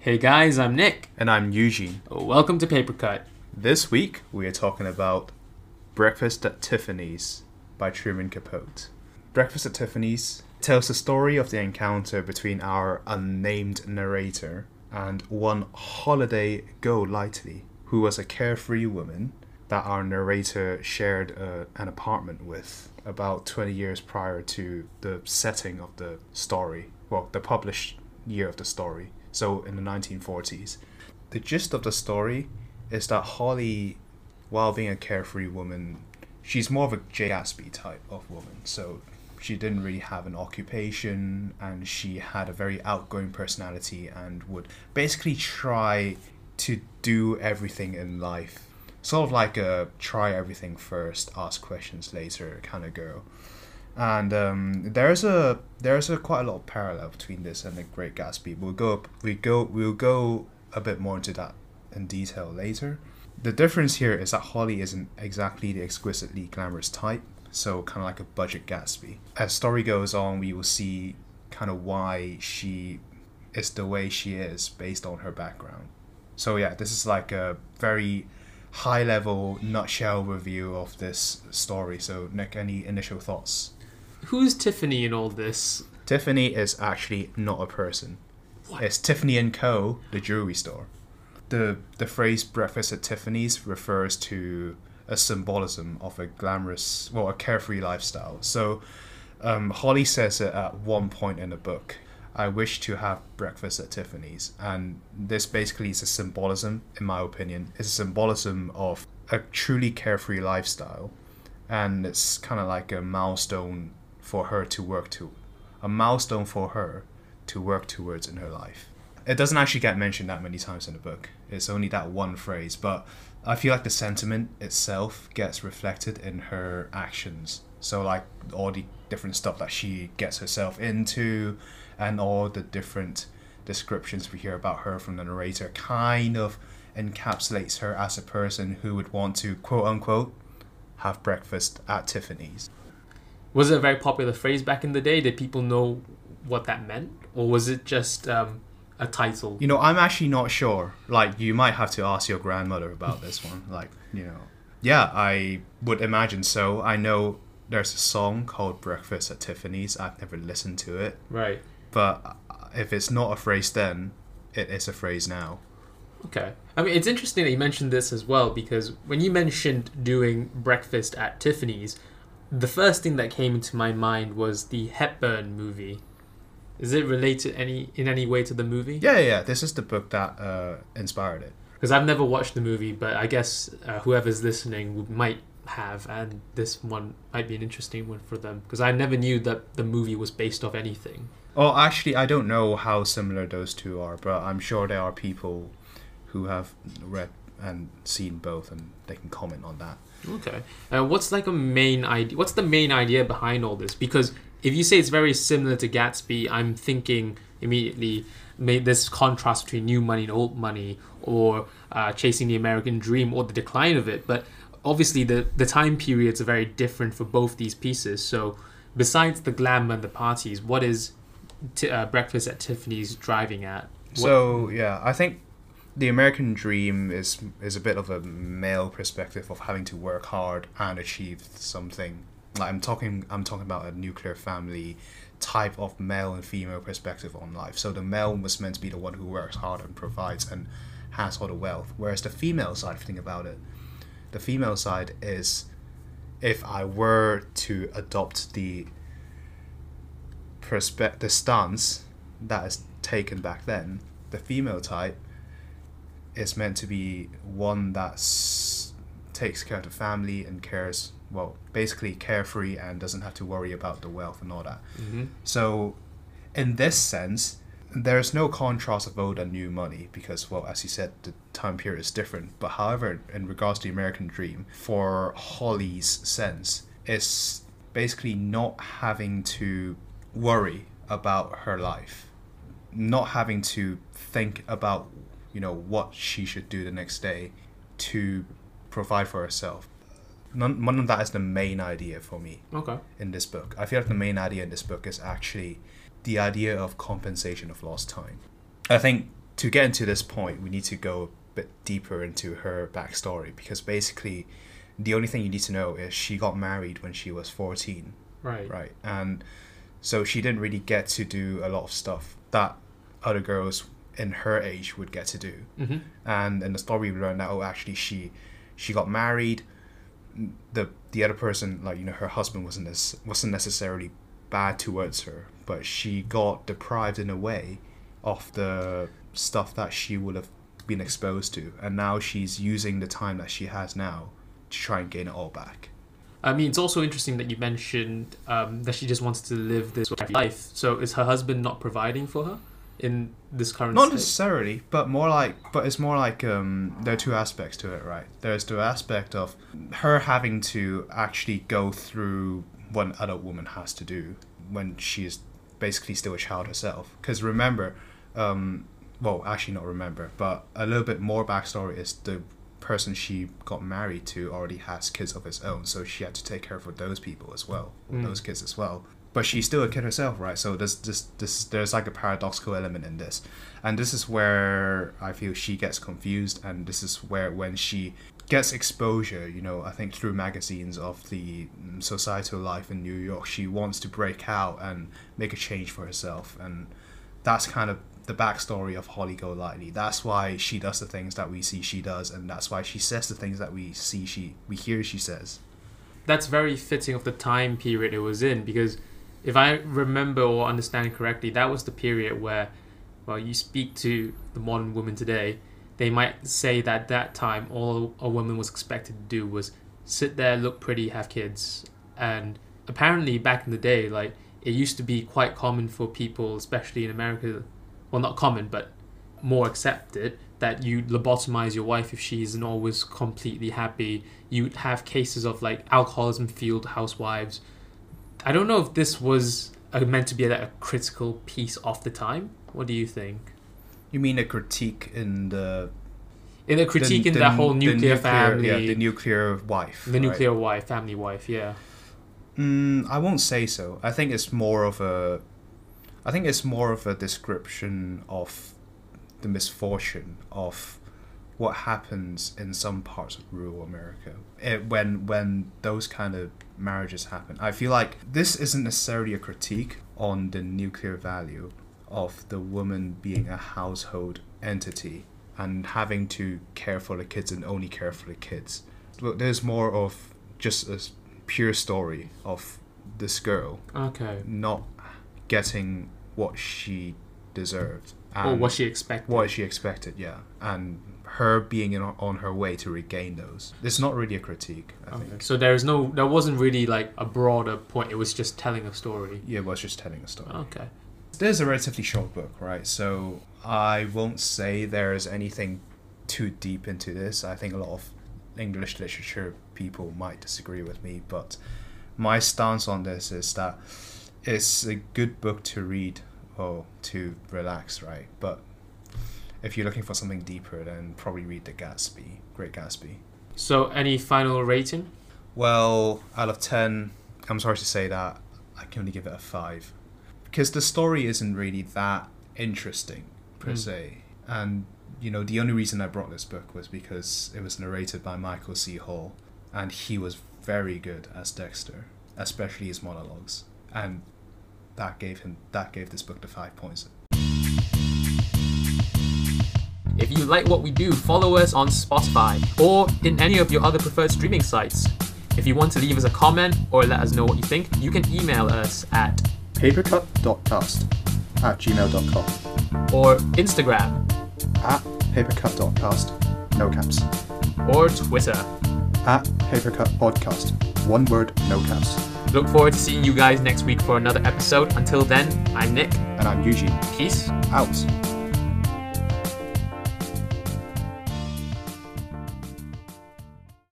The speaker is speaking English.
Hey guys, I'm Nick. And I'm Eugene. Welcome to Paper Cut. This week we are talking about Breakfast at Tiffany's by Truman Capote. Breakfast at Tiffany's tells the story of the encounter between our unnamed narrator and one Holiday Golightly, who was a carefree woman that our narrator shared uh, an apartment with about 20 years prior to the setting of the story, well, the published year of the story, so in the 1940s. The gist of the story is that Holly, while being a carefree woman, she's more of a Gatsby type of woman, so she didn't really have an occupation and she had a very outgoing personality and would basically try to do everything in life sort of like a try everything first, ask questions later kind of girl. And um, there's a there's a quite a lot of parallel between this and the Great Gatsby. We'll go we go we'll go a bit more into that in detail later. The difference here is that Holly isn't exactly the exquisitely glamorous type, so kind of like a budget Gatsby. As story goes on, we will see kind of why she is the way she is based on her background. So yeah, this is like a very high level nutshell review of this story. So, Nick, any initial thoughts? Who's Tiffany in all this? Tiffany is actually not a person. What? It's Tiffany and Co., the jewelry store. The the phrase breakfast at Tiffany's refers to a symbolism of a glamorous, well, a carefree lifestyle. So, um, Holly says it at one point in the book. I wish to have breakfast at Tiffany's. And this basically is a symbolism, in my opinion. It's a symbolism of a truly carefree lifestyle. And it's kind of like a milestone for her to work to, a milestone for her to work towards in her life. It doesn't actually get mentioned that many times in the book. It's only that one phrase, but I feel like the sentiment itself gets reflected in her actions. So like all the different stuff that she gets herself into, and all the different descriptions we hear about her from the narrator kind of encapsulates her as a person who would want to quote unquote have breakfast at Tiffany's. Was it a very popular phrase back in the day? Did people know what that meant, or was it just um, a title? You know, I'm actually not sure. Like, you might have to ask your grandmother about this one. Like, you know, yeah, I would imagine so. I know there's a song called Breakfast at Tiffany's. I've never listened to it. Right. But if it's not a phrase then, it is a phrase now. Okay. I mean, it's interesting that you mentioned this as well because when you mentioned doing breakfast at Tiffany's, the first thing that came into my mind was the Hepburn movie. Is it related any in any way to the movie? Yeah, yeah. This is the book that uh, inspired it. Because I've never watched the movie, but I guess uh, whoever's listening might have, and this one might be an interesting one for them because I never knew that the movie was based off anything. Oh, actually, I don't know how similar those two are, but I'm sure there are people who have read and seen both, and they can comment on that. Okay. Uh, what's like a main idea? What's the main idea behind all this? Because if you say it's very similar to Gatsby, I'm thinking immediately made this contrast between new money and old money, or uh, chasing the American dream, or the decline of it. But obviously, the the time periods are very different for both these pieces. So, besides the glamour and the parties, what is t- uh, breakfast at Tiffany's driving at. What? So yeah, I think the American dream is is a bit of a male perspective of having to work hard and achieve something. Like I'm talking, I'm talking about a nuclear family type of male and female perspective on life. So the male was meant to be the one who works hard and provides and has all the wealth, whereas the female side, if you think about it, the female side is if I were to adopt the perspective, the stance that is taken back then, the female type is meant to be one that takes care of the family and cares well basically carefree and doesn't have to worry about the wealth and all that mm-hmm. so in this sense there's no contrast of old and new money because well as you said the time period is different but however in regards to the american dream for holly's sense it's basically not having to worry about her life, not having to think about, you know, what she should do the next day to provide for herself. None, none of that is the main idea for me. Okay. In this book, I feel like the main idea in this book is actually the idea of compensation of lost time. I think to get into this point, we need to go a bit deeper into her backstory because basically, the only thing you need to know is she got married when she was 14, Right. right? And so she didn't really get to do a lot of stuff that other girls in her age would get to do. Mm-hmm. And in the story, we learned that oh, actually, she she got married. the The other person, like you know, her husband wasn't this wasn't necessarily bad towards her, but she got deprived in a way of the stuff that she would have been exposed to, and now she's using the time that she has now to try and gain it all back. I mean, it's also interesting that you mentioned um, that she just wants to live this life. So is her husband not providing for her in this current Not state? necessarily, but more like, but it's more like um, there are two aspects to it, right? There's the aspect of her having to actually go through what an adult woman has to do when she is basically still a child herself. Because remember, um, well, actually not remember, but a little bit more backstory is the person she got married to already has kids of his own, so she had to take care of those people as well, Mm. those kids as well. But she's still a kid herself, right? So there's this, this, there's like a paradoxical element in this, and this is where I feel she gets confused, and this is where when she gets exposure, you know, I think through magazines of the mm, societal life in New York, she wants to break out and make a change for herself, and that's kind of the backstory of Holly Golightly. That's why she does the things that we see she does, and that's why she says the things that we see she we hear she says. That's very fitting of the time period it was in because if I remember or understand correctly, that was the period where, well, you speak to the modern woman today, they might say that that time all a woman was expected to do was sit there, look pretty, have kids, and apparently back in the day, like it used to be quite common for people, especially in America, well, not common, but more accepted that you lobotomize your wife if she isn't always completely happy. You'd have cases of like alcoholism fueled housewives. I don't know if this was uh, meant to be a, a critical piece of the time. What do you think? You mean a critique in the In a critique the- in the- that whole the nuclear, family, yeah, the nuclear wife, the right? nuclear wife, family wife, yeah. Mm, I won't say so. I think it's more of a, I think it's more of a description of the misfortune of what happens in some parts of rural America it, when when those kind of marriages happen. I feel like this isn't necessarily a critique on the nuclear value of the woman being a household entity and having to care for the kids and only care for the kids. But there's more of just a pure story of this girl Okay. not getting what she deserved or what she expected. what she expected, yeah, and her being in, on her way to regain those. It's not really a critique, I Okay. think. So there's no, there wasn't really like a broader point. It was just telling a story. Yeah, it was just telling a story. Okay. There's a relatively short book, right? So I won't say there's anything too deep into this. I think a lot of English literature people might disagree with me, but my stance on this is that it's a good book to read to relax, right? But if you're looking for something deeper, then probably read The Gatsby, Great Gatsby. So any final rating? Well, out of 10, I'm sorry to say that I can only give it a 5. Because the story isn't really that interesting, per Mm. se. And, you know, the only reason I brought this book was because it was narrated by Michael C. Hall, and he was very good as Dexter, especially his monologues. And that gave him that gave this book the 5 points. If you like what we do, follow us on Spotify or in any of your other preferred streaming sites. If you want to leave us a comment or let us know what you think, you can email us at Papercut.cast at gmail.com. or Instagram At papercut.cast, no caps. or Twitter. At Papercut Podcast, one word, no caps. Look forward to seeing you guys next week for another episode. Until then, I'm Nick. And I'm Eugene. Peace. Out.